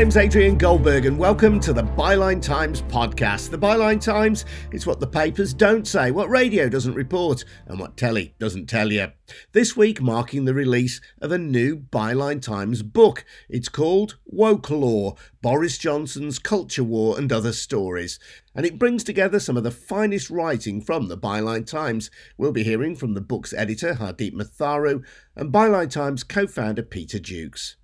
Name's Adrian Goldberg, and welcome to the Byline Times podcast. The Byline Times is what the papers don't say, what radio doesn't report, and what telly doesn't tell you. This week, marking the release of a new Byline Times book. It's called Wokelore Boris Johnson's Culture War and Other Stories. And it brings together some of the finest writing from the Byline Times. We'll be hearing from the book's editor, Hardeep Matharu, and Byline Times co founder, Peter Jukes.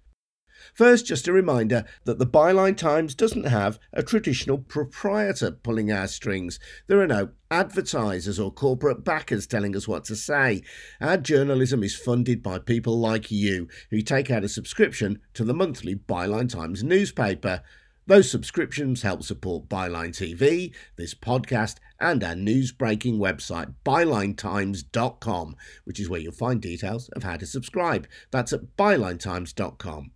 First, just a reminder that the Byline Times doesn't have a traditional proprietor pulling our strings. There are no advertisers or corporate backers telling us what to say. Our journalism is funded by people like you who take out a subscription to the monthly Byline Times newspaper. Those subscriptions help support Byline TV, this podcast, and our news breaking website, bylinetimes.com, which is where you'll find details of how to subscribe. That's at bylinetimes.com.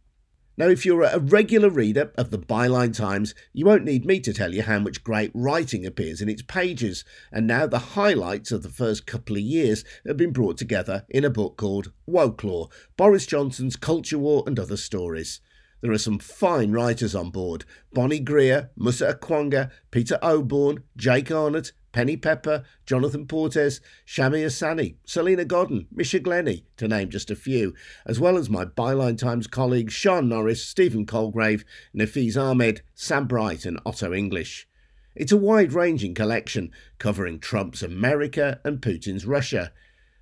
Now, if you're a regular reader of the Byline Times, you won't need me to tell you how much great writing appears in its pages, and now the highlights of the first couple of years have been brought together in a book called Wokelore Boris Johnson's Culture War and Other Stories. There are some fine writers on board Bonnie Greer, Musa Okwonga, Peter Oborne, Jake Arnott, Penny Pepper, Jonathan Portes, Shami Asani, Salena Godden, Misha Glenny, to name just a few, as well as my Byline Times colleagues Sian Norris, Stephen Colegrave, Nafeez Ahmed, Sam Bright, and Otto English. It's a wide ranging collection covering Trump's America and Putin's Russia.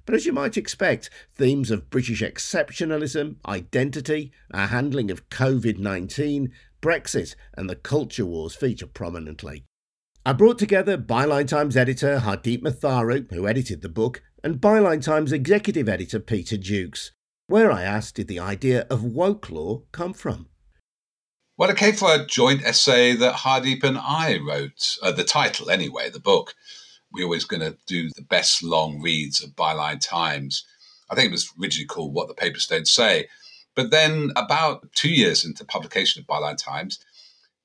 But as you might expect, themes of British exceptionalism, identity, our handling of COVID 19, Brexit, and the culture wars feature prominently. I brought together Byline Times editor Hardeep Matharu, who edited the book, and Byline Times executive editor Peter Jukes, where I asked did the idea of Wokelore come from? Well, it came from a joint essay that Hardeep and I wrote, uh, the title anyway, the book. We're always going to do the best long reads of Byline Times. I think it was originally called What the Papers Don't Say. But then, about two years into publication of Byline Times,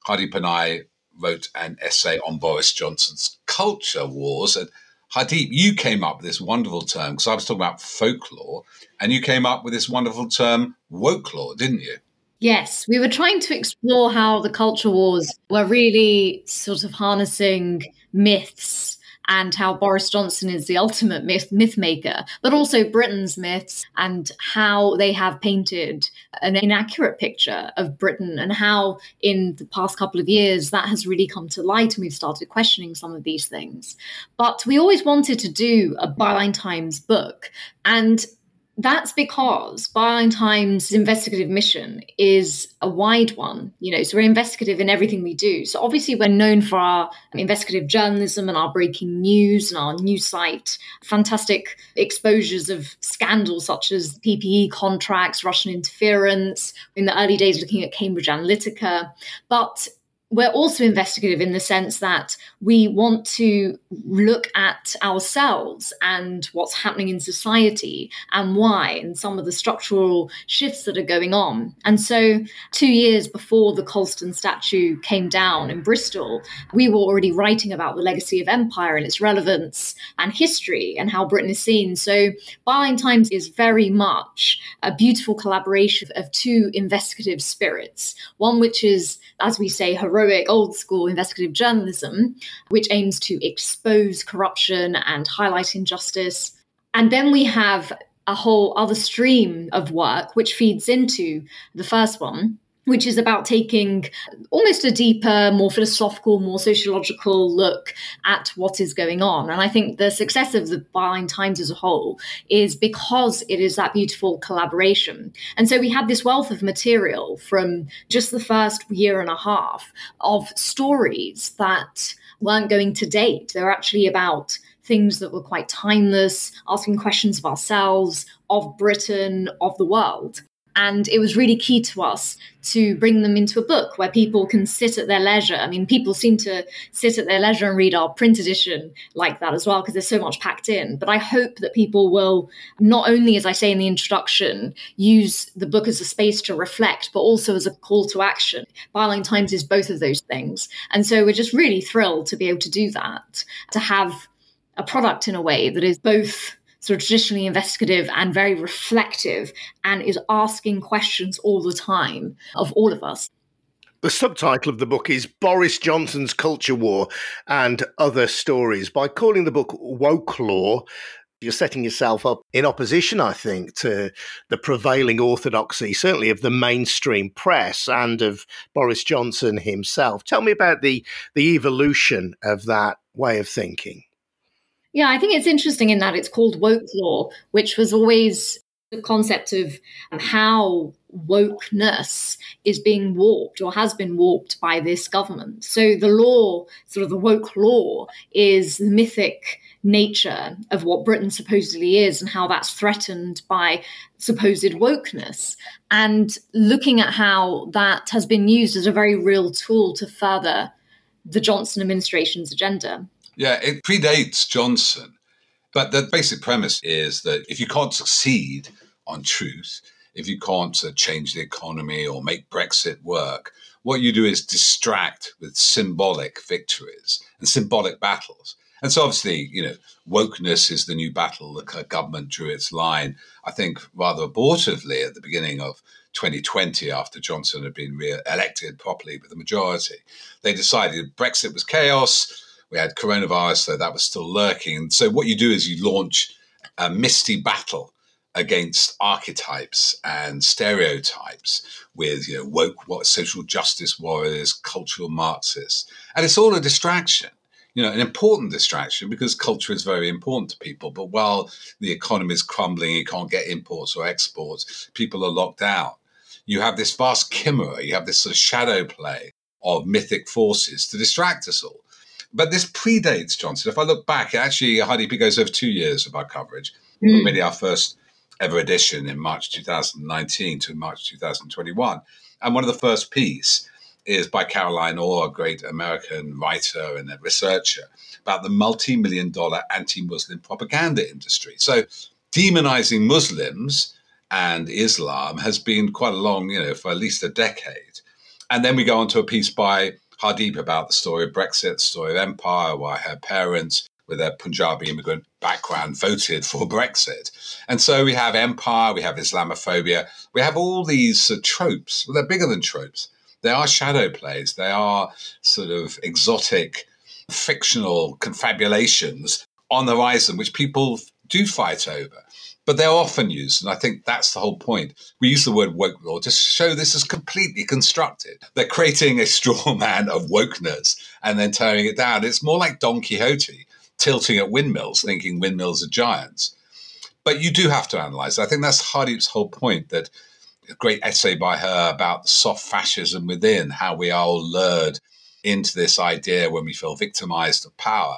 Hardeep and I wrote an essay on Boris Johnson's culture wars. And Hardeep, you came up with this wonderful term because I was talking about folklore, and you came up with this wonderful term wokelore, didn't you? Yes, we were trying to explore how the culture wars were really sort of harnessing myths and how Boris Johnson is the ultimate myth, myth maker, but also Britain's myths and how they have painted an inaccurate picture of Britain and how in the past couple of years that has really come to light and we've started questioning some of these things. But we always wanted to do a Byline Times book and that's because Byline Times' investigative mission is a wide one. You know, so we're investigative in everything we do. So obviously, we're known for our investigative journalism and our breaking news and our news site, fantastic exposures of scandals such as PPE contracts, Russian interference, in the early days looking at Cambridge Analytica. But we're also investigative in the sense that we want to look at ourselves and what's happening in society and why and some of the structural shifts that are going on. And so, two years before the Colston statue came down in Bristol, we were already writing about the legacy of empire and its relevance and history and how Britain is seen. So, Byline Times is very much a beautiful collaboration of two investigative spirits one which is, as we say, heroic heroic old school investigative journalism, which aims to expose corruption and highlight injustice. And then we have a whole other stream of work which feeds into the first one, which is about taking almost a deeper, more philosophical, more sociological look at what is going on. And I think the success of the Byline Times as a whole is because it is that beautiful collaboration. And so we had this wealth of material from just the first year and a half of stories that weren't going to date. They're actually about things that were quite timeless, asking questions of ourselves, of Britain, of the world. And it was really key to us to bring them into a book where people can sit at their leisure. I mean, people seem to sit at their leisure and read our print edition like that as well, because there's so much packed in. But I hope that people will not only, as I say in the introduction, use the book as a space to reflect, but also as a call to action. Byline Times is both of those things. And so we're just really thrilled to be able to do that, to have a product in a way that is both sort of traditionally investigative and very reflective and is asking questions all the time of all of us. The subtitle of the book is Boris Johnson's Culture War and Other Stories. By calling the book Wokelore, you're setting yourself up in opposition, I think, to the prevailing orthodoxy, certainly of the mainstream press and of Boris Johnson himself. Tell me about the, the evolution of that way of thinking. Yeah, I think it's interesting in that it's called woke lore, which was always the concept of um, how wokeness is being warped or has been warped by this government. So the lore, sort of the woke lore, is the mythic nature of what Britain supposedly is and how that's threatened by supposed wokeness. And looking at how that has been used as a very real tool to further the Johnson administration's agenda. Yeah, it predates Johnson. But the basic premise is that if you can't succeed on truth, if you can't uh, change the economy or make Brexit work, what you do is distract with symbolic victories and symbolic battles. And so, obviously, you know, wokeness is the new battle. The government drew its line, I think, rather abortively at the beginning of 2020 after Johnson had been re elected properly with a majority. They decided Brexit was chaos. We had coronavirus, so that was still lurking. And So, what you do is you launch a misty battle against archetypes and stereotypes with you know woke what social justice warriors, cultural Marxists, and it's all a distraction. You know, an important distraction because culture is very important to people. But while the economy is crumbling, you can't get imports or exports, people are locked out. You have this vast chimera, you have this sort of shadow play of mythic forces to distract us all. But this predates Johnson. If I look back, actually, Hardeep goes over two years of our coverage. Mm. Really, our first ever edition in March 2019 to March 2021. And one of the first piece is by Caroline Orr, a great American writer and a researcher, about the multi million dollar anti Muslim propaganda industry. So, demonizing Muslims and Islam has been quite a long, you know, for at least a decade. And then we go on to a piece by Hardeep about the story of Brexit, the story of empire, why her parents with a Punjabi immigrant background voted for Brexit. And so we have empire, we have Islamophobia, we have all these uh, tropes. Well, they're bigger than tropes. They are shadow plays, they are sort of exotic, fictional confabulations on the horizon, which people do fight over. But they're often used, and I think that's the whole point. We use the word woke lore to show this is completely constructed. They're creating a straw man of wokeness and then tearing it down. It's more like Don Quixote tilting at windmills, thinking windmills are giants. But you do have to analyze. I think that's Hardeep's whole point that a great essay by her about soft fascism within, how we are all lured into this idea when we feel victimized of power.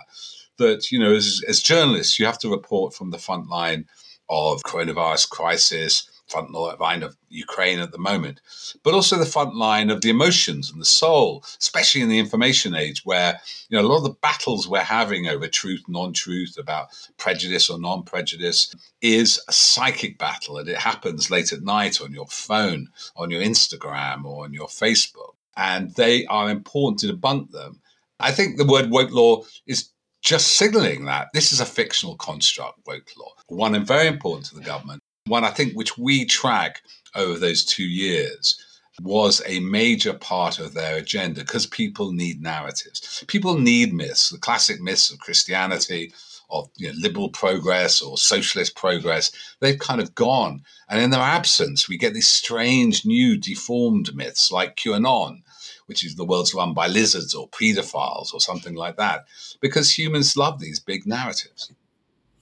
That, you know, as, as journalists, you have to report from the front line of coronavirus crisis, front line of Ukraine at the moment, but also the front line of the emotions and the soul, especially in the information age, where you know a lot of the battles we're having over truth, non-truth, about prejudice or non-prejudice, is a psychic battle, and it happens late at night on your phone, on your Instagram, or on your Facebook, and they are important to debunk them. I think the word woke lore is just signaling that this is a fictional construct, woke lore, one and very important to the government one I think which we track over those two years was a major part of their agenda because people need narratives. People need myths, the classic myths of Christianity, of you know, liberal progress or socialist progress. They've kind of gone. And in their absence, we get these strange, new, deformed myths like QAnon, which is the world's run by lizards or pedophiles or something like that, because humans love these big narratives.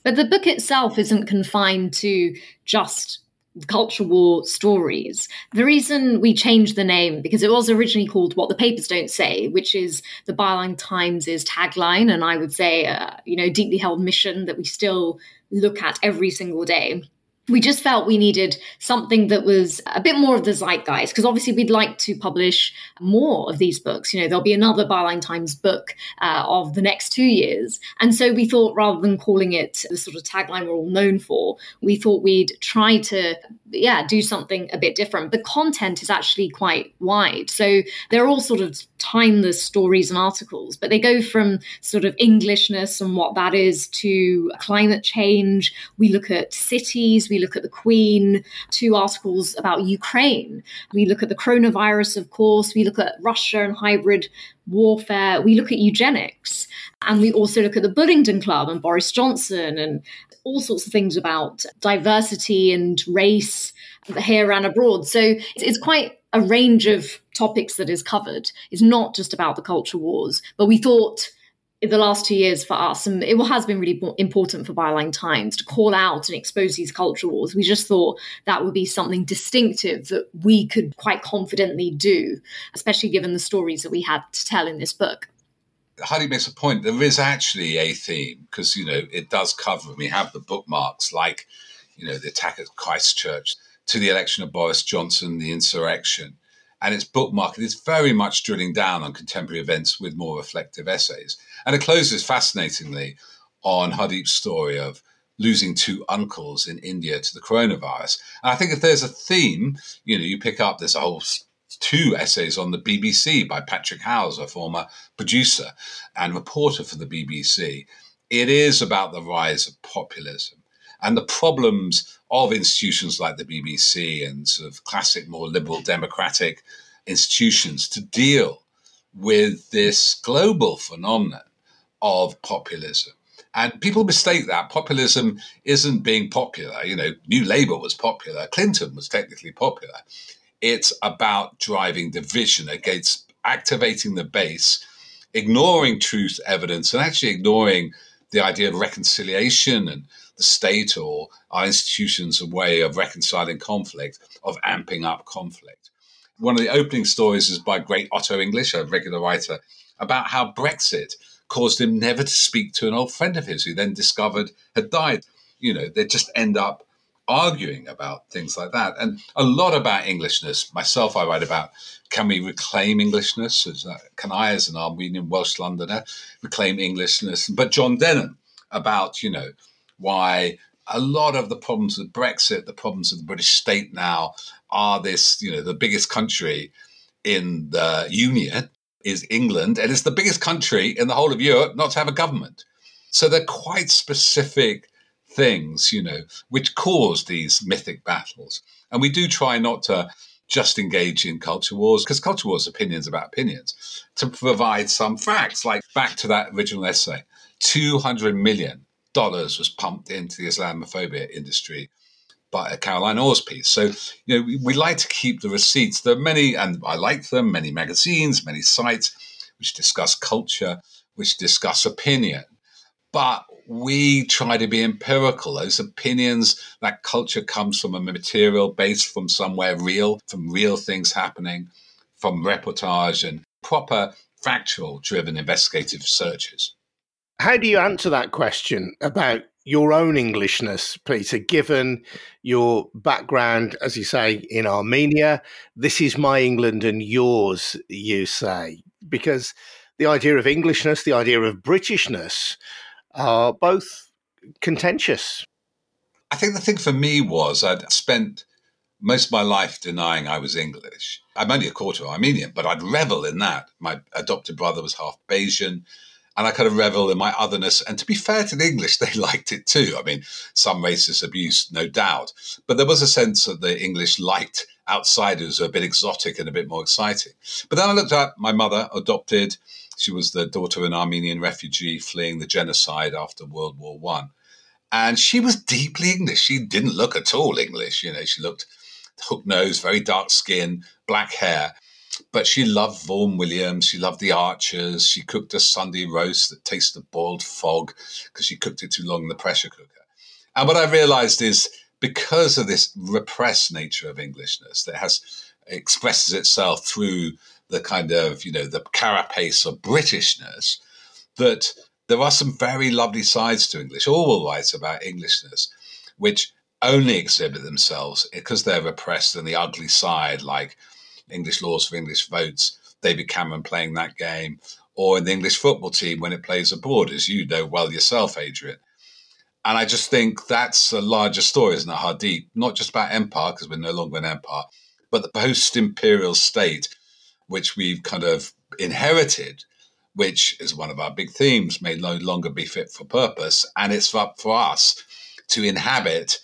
But the book itself isn't confined to just culture war stories. The reason we changed the name, because it was originally called What the Papers Don't Say, which is the Byline Times' tagline, and I would say, uh, you know, deeply held mission that we still look at every single day we just felt we needed something that was a bit more of the zeitgeist because obviously we'd like to publish more of these books. You know there'll be another byline times book uh, of the next two years. And so we thought rather than calling it the sort of tagline we're all known for we thought we'd try to yeah do something a bit different. The content is actually quite wide. So they're all sort of timeless stories and articles but they go from sort of englishness and what that is to climate change we look at cities we look at the Queen, two articles about Ukraine. We look at the coronavirus, of course. We look at Russia and hybrid warfare. We look at eugenics. And we also look at the Bullingdon Club and Boris Johnson and all sorts of things about diversity and race here and abroad. So it's quite a range of topics that is covered. It's not just about the culture wars, but we thought in the last two years for us, and it has been really important for Byline Times to call out and expose these culture wars. We just thought that would be something distinctive that we could quite confidently do, especially given the stories that we had to tell in this book. Heidi makes a point. There is actually a theme because you know it does cover. We have the bookmarks like you know the attack at Christchurch, to the election of Boris Johnson, the insurrection. And it's bookmarked. It's very much drilling down on contemporary events with more reflective essays. And it closes fascinatingly on Hardeep's story of losing two uncles in India to the coronavirus. And I think if there's a theme, you know, you pick up, there's a whole two essays on the BBC by Patrick Howse, a former producer and reporter for the BBC. It is about the rise of populism and the problems of institutions like the BBC and sort of classic, more liberal democratic institutions to deal with this global phenomenon of populism. And people mistake that populism isn't being popular. You know, New Labour was popular, Clinton was technically popular. It's about driving division against activating the base, ignoring truth evidence, and actually ignoring the idea of reconciliation and the state or our institutions a way of reconciling conflict, of amping up conflict. One of the opening stories is by great Otto English, a regular writer, about how Brexit caused him never to speak to an old friend of his who then discovered had died. You know, they just end up arguing about things like that. And a lot about Englishness. Myself, I write about can we reclaim Englishness? Can I, as an Armenian Welsh Londoner, reclaim Englishness? But John Denham about, you know, why a lot of the problems with Brexit, the problems of the British state now, are this, you know, the biggest country in the Union is England, and it's the biggest country in the whole of Europe not to have a government. So they're quite specific things, you know, which cause these mythic battles. And we do try not to just engage in culture wars because culture wars opinions about opinions to provide some facts like back to that original essay 200 million dollars was pumped into the Islamophobia industry by a Caroline Orr's piece. So, you know, we, we, like to keep the receipts. There are many, and I like them, many magazines, many sites which discuss culture, which discuss opinion. But we try to be empirical. Those opinions, that culture comes from a material base, from somewhere real, from real things happening, from reportage and proper factual driven investigative searches. How do you answer that question about your own Englishness, Peter, given your background, as you say, in Armenia? This is my England and yours, you say, because the idea of Englishness, the idea of Britishness are both contentious. I think the thing for me was I'd spent most of my life denying I was English. I'm only a quarter Armenian, but I'd revel in that. My adopted brother was half Bayesian and I kind of revel in my otherness. And to be fair to the English, they liked it too. I mean, some racist abuse, no doubt, but there was a sense that the English liked outsiders who a bit exotic and a bit more exciting. But then I looked at my mother, adopted. She was the daughter of an Armenian refugee fleeing the genocide after World War One, and she was deeply English. She didn't look at all English. You know, she looked hook nose, very dark skin, black hair. But she loved Vaughan Williams. She loved the Archers. She cooked a Sunday roast that tasted of boiled fog because she cooked it too long in the pressure cooker. And what I realized is because of this repressed nature of Englishness that has expresses itself through the kind of, you know, the carapace of Britishness, that there are some very lovely sides to English. All writes about Englishness, which only exhibit themselves because they're repressed and the ugly side, like English laws for English votes, David Cameron playing that game, or in the English football team when it plays abroad, as you know well yourself, Adrian. And I just think that's a larger story, isn't it, Hardeep? Not just about empire, because we're no longer an empire, but the post imperial state, which we've kind of inherited, which is one of our big themes, may no longer be fit for purpose. And it's up for us to inhabit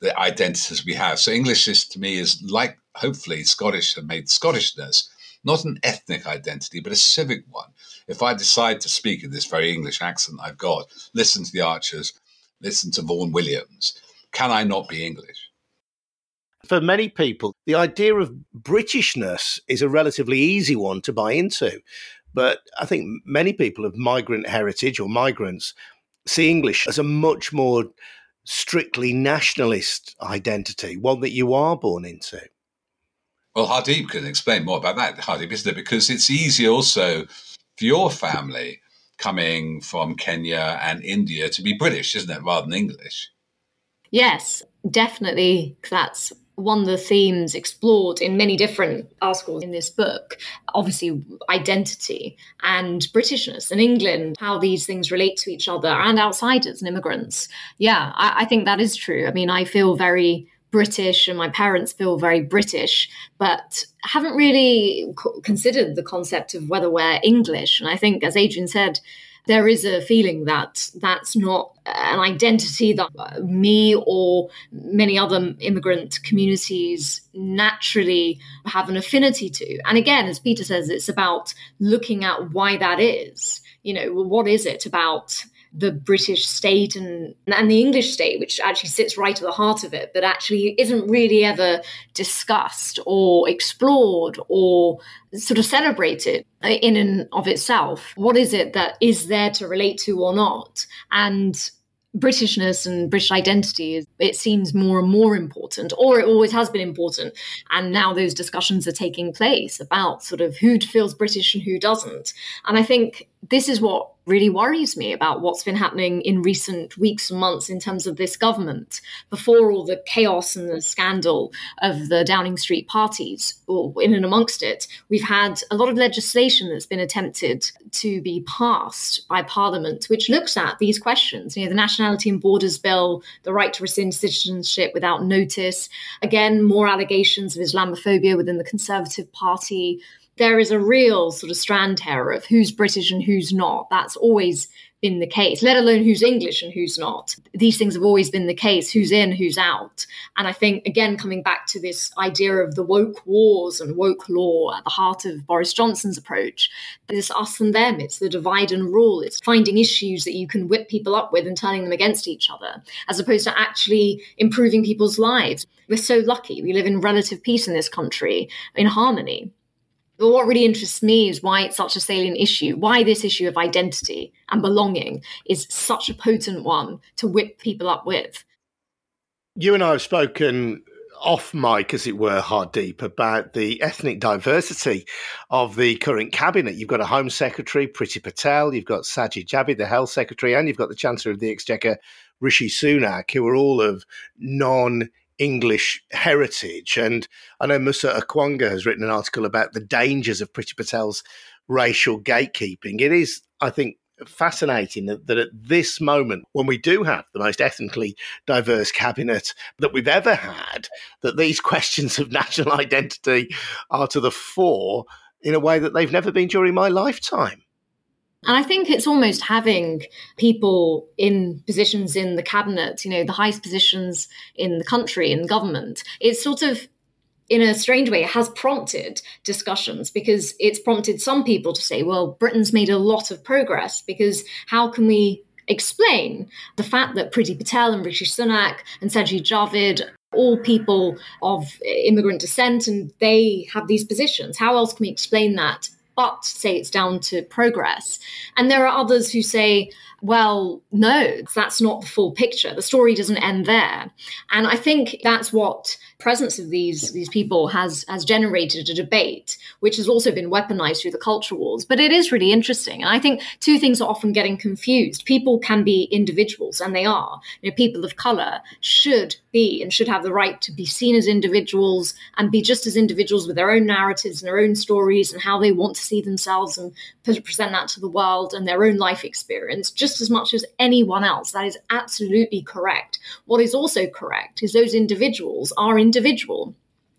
the identities we have. So English is to me is like hopefully Scottish have made Scottishness not an ethnic identity, but a civic one. If I decide to speak in this very English accent I've got, listen to the Archers, listen to Vaughan Williams, can I not be English? For many people, the idea of Britishness is a relatively easy one to buy into. But I think many people of migrant heritage or migrants see English as a much more strictly nationalist identity, one that you are born into. Well, Hardeep can explain more about that, Hardeep, isn't it? Because it's easy also for your family coming from Kenya and India to be British, isn't it, rather than English? Yes, definitely. That's one of the themes explored in many different articles in this book. Obviously, identity and Britishness and England, how these things relate to each other and outsiders and immigrants. Yeah, I, I think that is true. I mean, I feel very British and my parents feel very British, but haven't really considered the concept of whether we're English. And I think, as Adrian said, there is a feeling that that's not an identity that uh, me or many other immigrant communities naturally have an affinity to. And again, as Peter says, it's about looking at why that is. You know, what is it about the British state and and the English state, which actually sits right at the heart of it, but actually isn't really ever discussed or explored or sort of celebrated in and of itself. What is it that is there to relate to or not? And Britishness and British identity is it seems more and more important, or it always has been important. And now those discussions are taking place about sort of who feels British and who doesn't. And I think this is what really worries me about what's been happening in recent weeks and months in terms of this government. Before all the chaos and the scandal of the Downing Street parties, or in and amongst it, we've had a lot of legislation that's been attempted to be passed by Parliament, which looks at these questions. You know, the Nationality and Borders Bill, the right to rescind citizenship without notice. Again, more allegations of Islamophobia within the Conservative Party there is a real sort of strand here of who's British and who's not. That's always been the case, let alone who's English and who's not. These things have always been the case who's in, who's out. And I think, again, coming back to this idea of the woke wars and woke lore at the heart of Boris Johnson's approach, it's us and them, it's the divide and rule, it's finding issues that you can whip people up with and turning them against each other, as opposed to actually improving people's lives. We're so lucky. We live in relative peace in this country, in harmony. But what really interests me is why it's such a salient issue, why this issue of identity and belonging is such a potent one to whip people up with. You and I have spoken off mic, as it were, Hardeep, about the ethnic diversity of the current cabinet. You've got a Home Secretary, Priti Patel, you've got Sajid Javid, the Health Secretary, and you've got the Chancellor of the Exchequer, Rishi Sunak, who are all of non English heritage. And I know Musa Okwonga has written an article about the dangers of Priti Patel's racial gatekeeping. It is, I think, fascinating that, that, at this moment, when we do have the most ethnically diverse cabinet that we've ever had, that these questions of national identity are to the fore in a way that they've never been during my lifetime. And I think it's almost having people in positions in the cabinet, you know, the highest positions in the country, in government. It's sort of in a strange way, it has prompted discussions because it's prompted some people to say, well, Britain's made a lot of progress because how can we explain the fact that Priti Patel and Rishi Sunak and Sajid Javid all people of immigrant descent and they have these positions. How else can we explain that but say it's down to progress. And there are others who say, well, no, that's not the full picture. The story doesn't end there. And I think that's what presence of these these people has has generated a debate, which has also been weaponized through the culture wars. But it is really interesting. And I think two things are often getting confused. People can be individuals, and they are. You know, people of color should be and should have the right to be seen as individuals and be just as individuals with their own narratives and their own stories and how they want to see themselves and present that to the world and their own life experience just as much as anyone else. That is absolutely correct. What is also correct is those individuals are individual.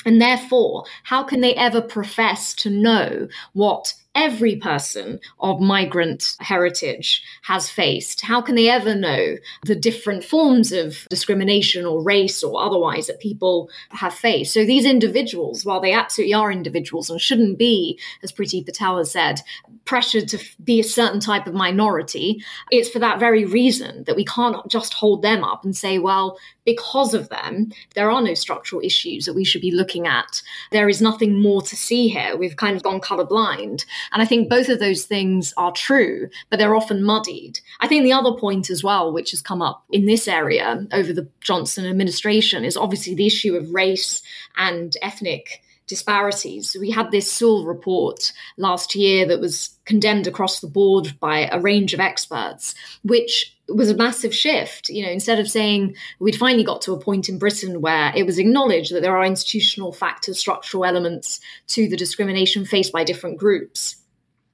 And therefore, how can they ever profess to know what every person of migrant heritage has faced. How can they ever know the different forms of discrimination or race or otherwise that people have faced? So these individuals, while they absolutely are individuals and shouldn't be, as Priti Patel has said, pressured to be a certain type of minority, it's for that very reason that we can't just hold them up and say, well, because of them, there are no structural issues that we should be looking at. There is nothing more to see here. We've kind of gone colorblind. And I think both of those things are true, but they're often muddied. I think the other point as well, which has come up in this area over the Johnson administration, is obviously the issue of race and ethnic disparities. We had this Sewell report last year that was condemned across the board by a range of experts, which was a massive shift. You know, instead of saying we'd finally got to a point in Britain where it was acknowledged that there are institutional factors, structural elements to the discrimination faced by different groups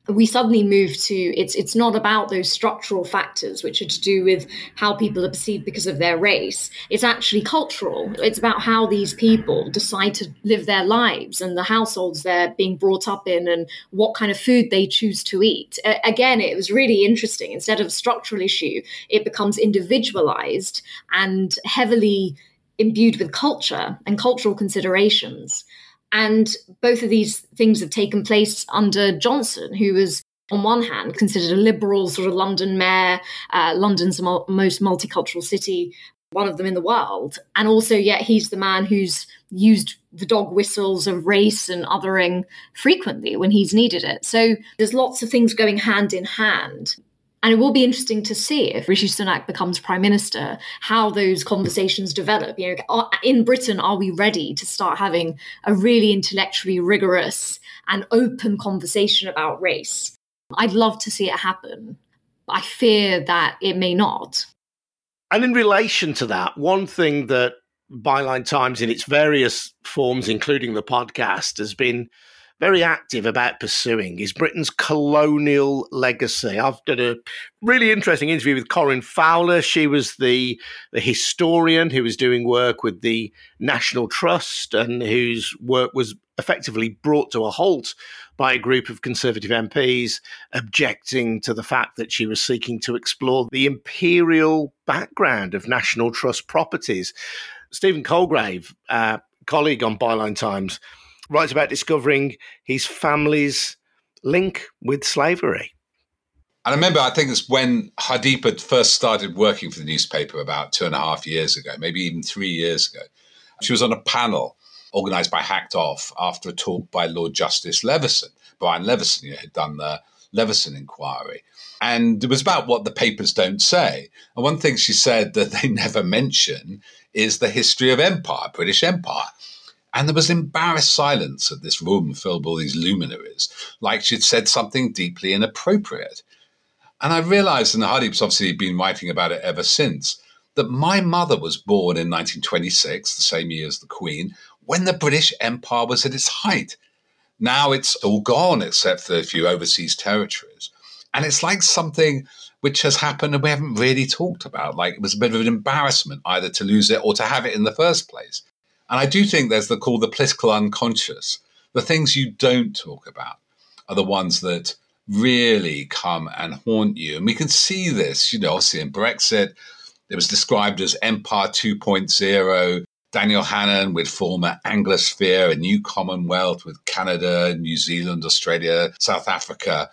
we suddenly move to it's it's not about those structural factors which are to do with how people are perceived because of their race. It's actually cultural. It's about how these people decide to live their lives and the households they're being brought up in and what kind of food they choose to eat. Again it was really interesting. Instead of a structural issue it becomes individualized and heavily imbued with culture and cultural considerations and both of these things have taken place under Johnson, who was on one hand, considered a liberal sort of London mayor, uh, London's the most multicultural city, one of them in the world. And also, yet he's the man who's used the dog whistles of race and othering frequently when he's needed it. So there's lots of things going hand in hand. And it will be interesting to see if Rishi Sunak becomes prime minister, how those conversations develop. You know, are, in Britain, are we ready to start having a really intellectually rigorous and open conversation about race? I'd love to see it happen. I fear that it may not. And in relation to that, one thing that Byline Times, in its various forms, including the podcast, has been very active about pursuing is Britain's colonial legacy. I've done a really interesting interview with Corinne Fowler. She was the, the historian who was doing work with the National Trust and whose work was effectively brought to a halt by a group of Conservative MPs objecting to the fact that she was seeking to explore the imperial background of National Trust properties. Stephen Colegrave, uh, colleague on Byline Times, writes about discovering his family's link with slavery. And I remember, I think it's when Hardeep had first started working for the newspaper about two and a half years ago, maybe even three years ago. She was on a panel organised by Hacked Off after a talk by Lord Justice Leveson. Brian Leveson you know, had done the Leveson inquiry. And it was about what the papers don't say. And one thing she said that they never mention is the history of empire, British Empire. And there was embarrassed silence at this room filled with all these luminaries, like she'd said something deeply inappropriate. And I realized, and Hardeep's obviously been writing about it ever since, that my mother was born in 1926, the same year as the Queen, when the British Empire was at its height. Now it's all gone except for a few overseas territories. And it's like something which has happened and we haven't really talked about. Like it was a bit of an embarrassment either to lose it or to have it in the first place. And I do think there's the called the political unconscious. The things you don't talk about are the ones that really come and haunt you. And we can see this, you know, obviously in Brexit, it was described as Empire 2.0. Daniel Hannan with former Anglosphere, a new Commonwealth with Canada, New Zealand, Australia, South Africa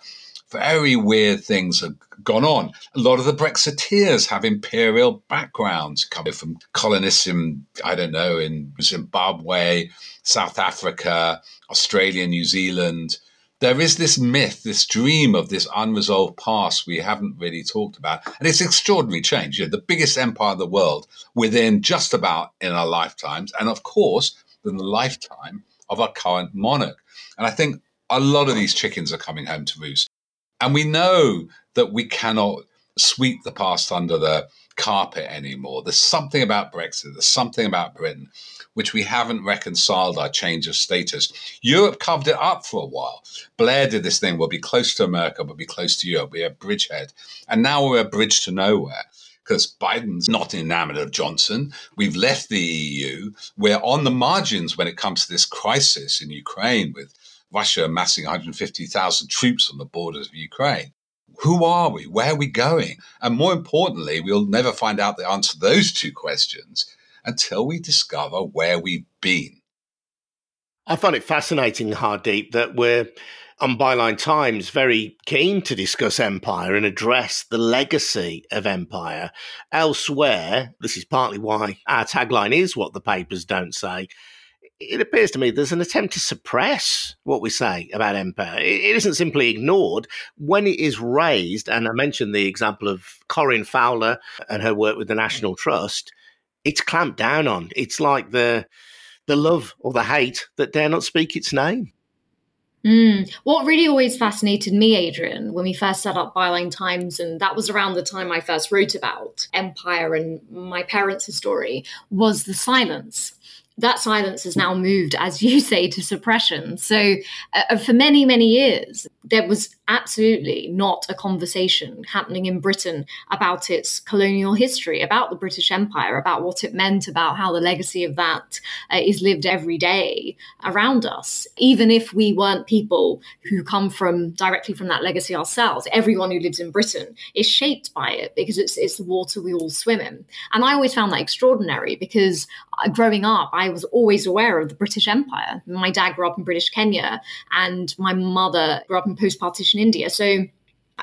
very weird things have gone on. A lot of the Brexiteers have imperial backgrounds coming from colonists in, I don't know, in Zimbabwe, South Africa, Australia, New Zealand. There is this myth, this dream of this unresolved past we haven't really talked about. And it's extraordinary change. You know, the biggest empire in the world within just about in our lifetimes. And of course, in the lifetime of our current monarch. And I think a lot of these chickens are coming home to roost. And we know that we cannot sweep the past under the carpet anymore. There's something about Brexit, there's something about Britain which we haven't reconciled our change of status. Europe covered it up for a while. Blair did this thing, we'll be close to America, but we'll be close to Europe, we're a bridgehead. And now we're a bridge to nowhere because Biden's not enamored of Johnson. We've left the EU. We're on the margins when it comes to this crisis in Ukraine with Russia amassing 150,000 troops on the borders of Ukraine. Who are we? Where are we going? And more importantly, we'll never find out the answer to those two questions until we discover where we've been. I find it fascinating, Hardeep, that we're on Byline Times very keen to discuss empire and address the legacy of empire. Elsewhere, this is partly why our tagline is what the papers don't say. It appears to me there's an attempt to suppress what we say about empire. It isn't simply ignored. When it is raised, and I mentioned the example of Corinne Fowler and her work with the National Trust, it's clamped down on. It's like the the love or the hate that dare not speak its name. Mm. What really always fascinated me, Adrian, when we first set up Byline Times, and that was around the time I first wrote about empire and my parents' story, was the silence that silence has now moved, as you say, to suppression. So, uh, for many, many years, there was absolutely not a conversation happening in Britain about its colonial history, about the British Empire, about what it meant, about how the legacy of that uh, is lived every day around us. Even if we weren't people who come from directly from that legacy ourselves, everyone who lives in Britain is shaped by it because it's, it's the water we all swim in. And I always found that extraordinary because uh, growing up, I was always aware of the British Empire. My dad grew up in British Kenya, and my mother grew up in post partition India. So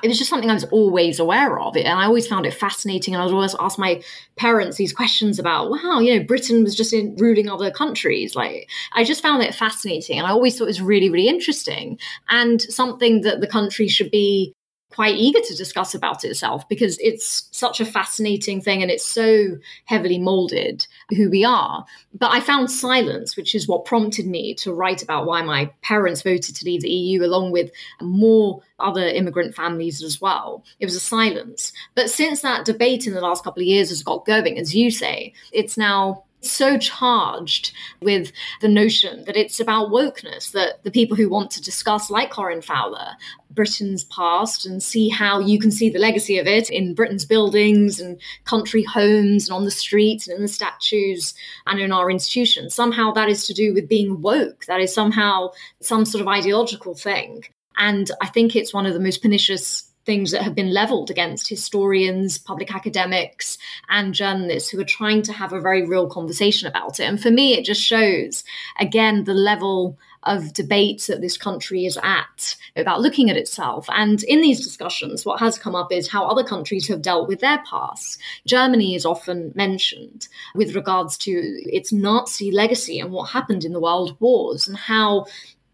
it was just something I was always aware of. And I always found it fascinating. And I would always ask my parents these questions about, wow, you know, Britain was just in ruling other countries. Like, I just found it fascinating. And I always thought it was really, really interesting and something that the country should be quite eager to discuss about itself because it's such a fascinating thing and it's so heavily molded who we are. But I found silence, which is what prompted me to write about why my parents voted to leave the EU, along with more other immigrant families as well. It was a silence. But since that debate in the last couple of years has got going, as you say, it's now so charged with the notion that it's about wokeness, that the people who want to discuss, like Corinne Fowler, Britain's past and see how you can see the legacy of it in Britain's buildings and country homes and on the streets and in the statues and in our institutions. Somehow that is to do with being woke. That is somehow some sort of ideological thing. And I think it's one of the most pernicious things that have been leveled against historians, public academics, and journalists who are trying to have a very real conversation about it. And for me, it just shows, again, the level of debates that this country is at about looking at itself. And in these discussions, what has come up is how other countries have dealt with their past. Germany is often mentioned with regards to its Nazi legacy and what happened in the world wars and how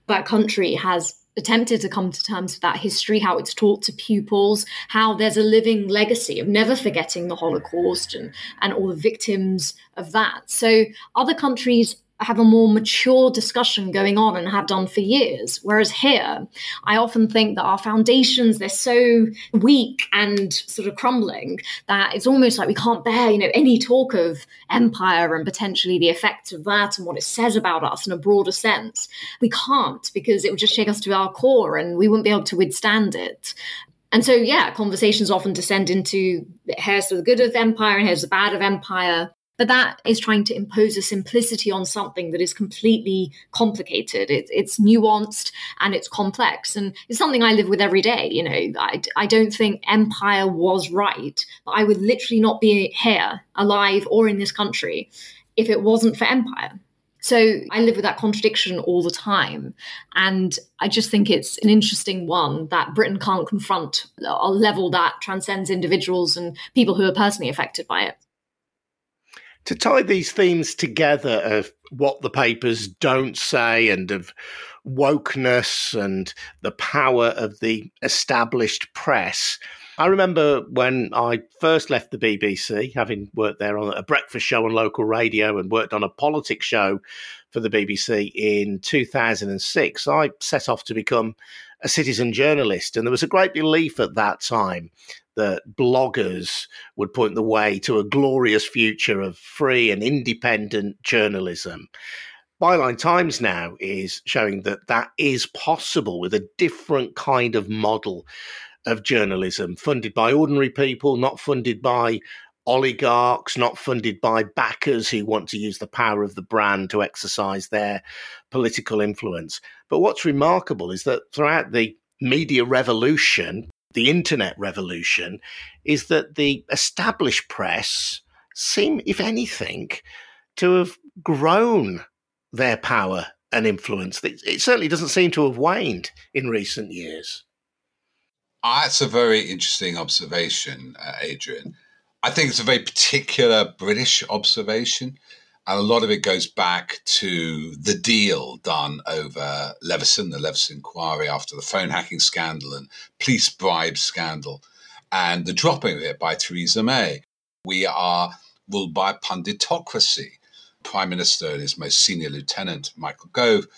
that country has attempted to come to terms with that history, how it's taught to pupils, how there's a living legacy of never forgetting the Holocaust and, and all the victims of that. So other countries have a more mature discussion going on and have done for years. Whereas here, I often think that our foundations, they're so weak and sort of crumbling that it's almost like we can't bear, you know, any talk of empire and potentially the effects of that and what it says about us in a broader sense. We can't because it would just shake us to our core and we wouldn't be able to withstand it. And so, yeah, conversations often descend into here's the good of empire and here's the bad of empire. But that is trying to impose a simplicity on something that is completely complicated. It, it's nuanced and it's complex. And it's something I live with every day. You know, I, I don't think empire was right, but I would literally not be here, alive, or in this country if it wasn't for empire. So I live with that contradiction all the time. And I just think it's an interesting one that Britain can't confront a level that transcends individuals and people who are personally affected by it to tie these themes together of what the papers don't say and of wokeness and the power of the established press. I remember when I first left the BBC, having worked there on a breakfast show on local radio and worked on a politics show for the BBC in 2006, I set off to become a citizen journalist. And there was a great belief at that time that bloggers would point the way to a glorious future of free and independent journalism. Byline Times now is showing that that is possible with a different kind of model of journalism, funded by ordinary people, not funded by oligarchs, not funded by backers who want to use the power of the brand to exercise their political influence. But what's remarkable is that throughout the media revolution, the internet revolution, is that the established press seem, if anything, to have grown their power and influence. It certainly doesn't seem to have waned in recent years. That's a very interesting observation, uh, Adrian. I think it's a very particular British observation. And a lot of it goes back to the deal done over Leveson, the Leveson inquiry after the phone hacking scandal and police bribe scandal, and the dropping of it by Theresa May. We are ruled by punditocracy. Prime Minister and his most senior lieutenant, Michael Gove,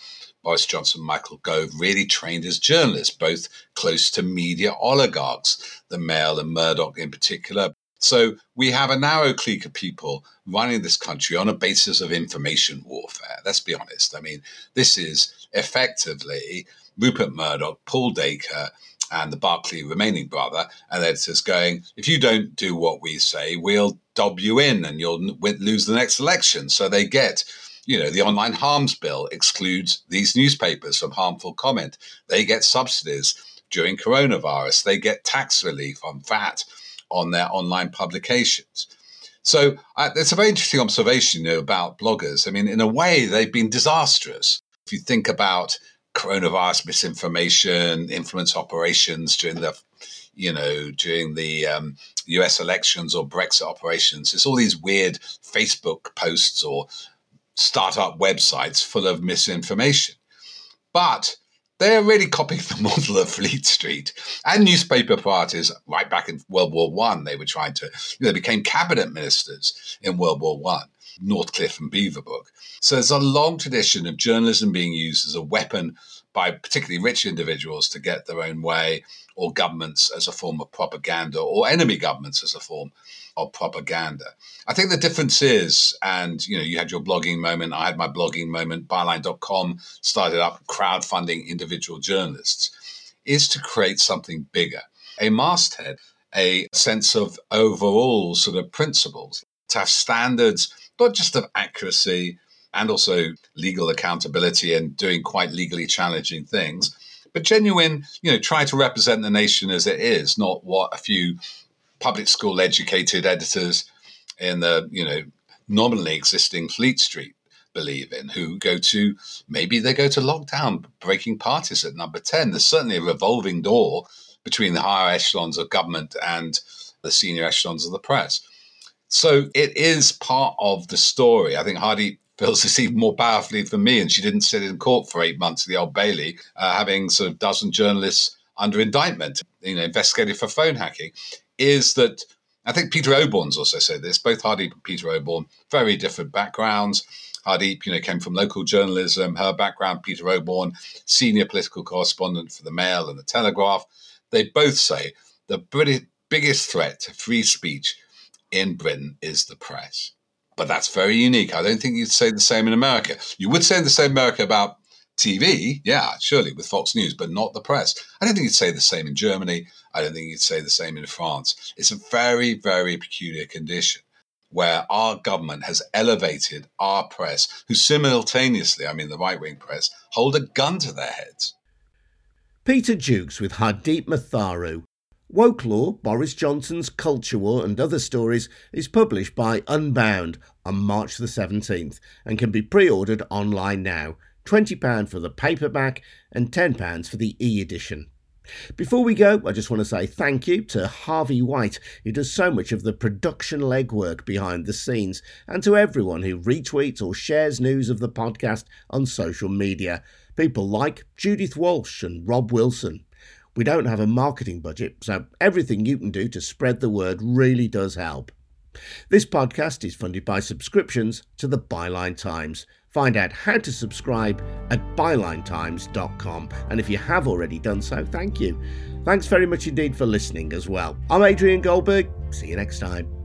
Boris Johnson, Michael Gove, really trained as journalists, both close to media oligarchs, the Mail and Murdoch in particular. So we have a narrow clique of people running this country on a basis of information warfare. Let's be honest. I mean, this is effectively Rupert Murdoch, Paul Dacre, and the Barclay remaining brother, and editors going, if you don't do what we say, we'll dob you in and you'll lose the next election. So they get, you know, the online harms bill excludes these newspapers from harmful comment. They get subsidies during coronavirus. They get tax relief on VAT on their online publications. So uh, it's a very interesting observation you know, about bloggers. I mean, in a way, they've been disastrous. If you think about coronavirus misinformation, influence operations during the, you know, during the um, U.S. elections or Brexit operations, it's all these weird Facebook posts or startup websites full of misinformation. But they're really copying the model of Fleet Street and newspaper parties. Right back in World War One, they were trying to. You know, they became cabinet ministers in World War One. Northcliffe and Beaverbrook. So there's a long tradition of journalism being used as a weapon by particularly rich individuals to get their own way, or governments as a form of propaganda, or enemy governments as a form of propaganda. I think the difference is, and you know, you had your blogging moment, I had my blogging moment, byline.com started up crowdfunding individual journalists, is to create something bigger. A masthead, a sense of overall sort of principles, to have standards, not just of accuracy and also legal accountability and doing quite legally challenging things, but genuine, you know, try to represent the nation as it is, not what a few public school educated editors in the, you know, nominally existing Fleet Street believe in, who go to maybe they go to lockdown breaking parties at number 10. There's certainly a revolving door between the higher echelons of government and the senior echelons of the press. So it is part of the story. I think Hardeep feels this even more powerfully for me, and she didn't sit in court for eight months at the Old Bailey, uh, having sort of dozen journalists under indictment, you know, investigated for phone hacking is that I think Peter Oborne's also said this. Both Hardeep and Peter Oborne, very different backgrounds. Hardeep, you know, came from local journalism. Her background, Peter Oborne, senior political correspondent for the Mail and the Telegraph. They both say the British, biggest threat to free speech in Britain is the press. But that's very unique. I don't think you'd say the same in America. You would say the same in America about TV, yeah, surely with Fox News, but not the press. I don't think you'd say the same in Germany. I don't think you'd say the same in France. It's a very, very peculiar condition where our government has elevated our press, who simultaneously, I mean the right wing press, hold a gun to their heads. Peter Jukes with Hardeep Matharu. Wokelore, Boris Johnson's Culture War and Other Stories is published by Unbound on March the 17th and can be pre ordered online now. £20 for the paperback and £10 for the e edition. Before we go, I just want to say thank you to Harvey White, who does so much of the production legwork behind the scenes, and to everyone who retweets or shares news of the podcast on social media. People like Judith Walsh and Rob Wilson. We don't have a marketing budget, so everything you can do to spread the word really does help. This podcast is funded by subscriptions to the Byline Times. Find out how to subscribe at bylinetimes.com. And if you have already done so, thank you. Thanks very much indeed for listening as well. I'm Adrian Goldberg. See you next time.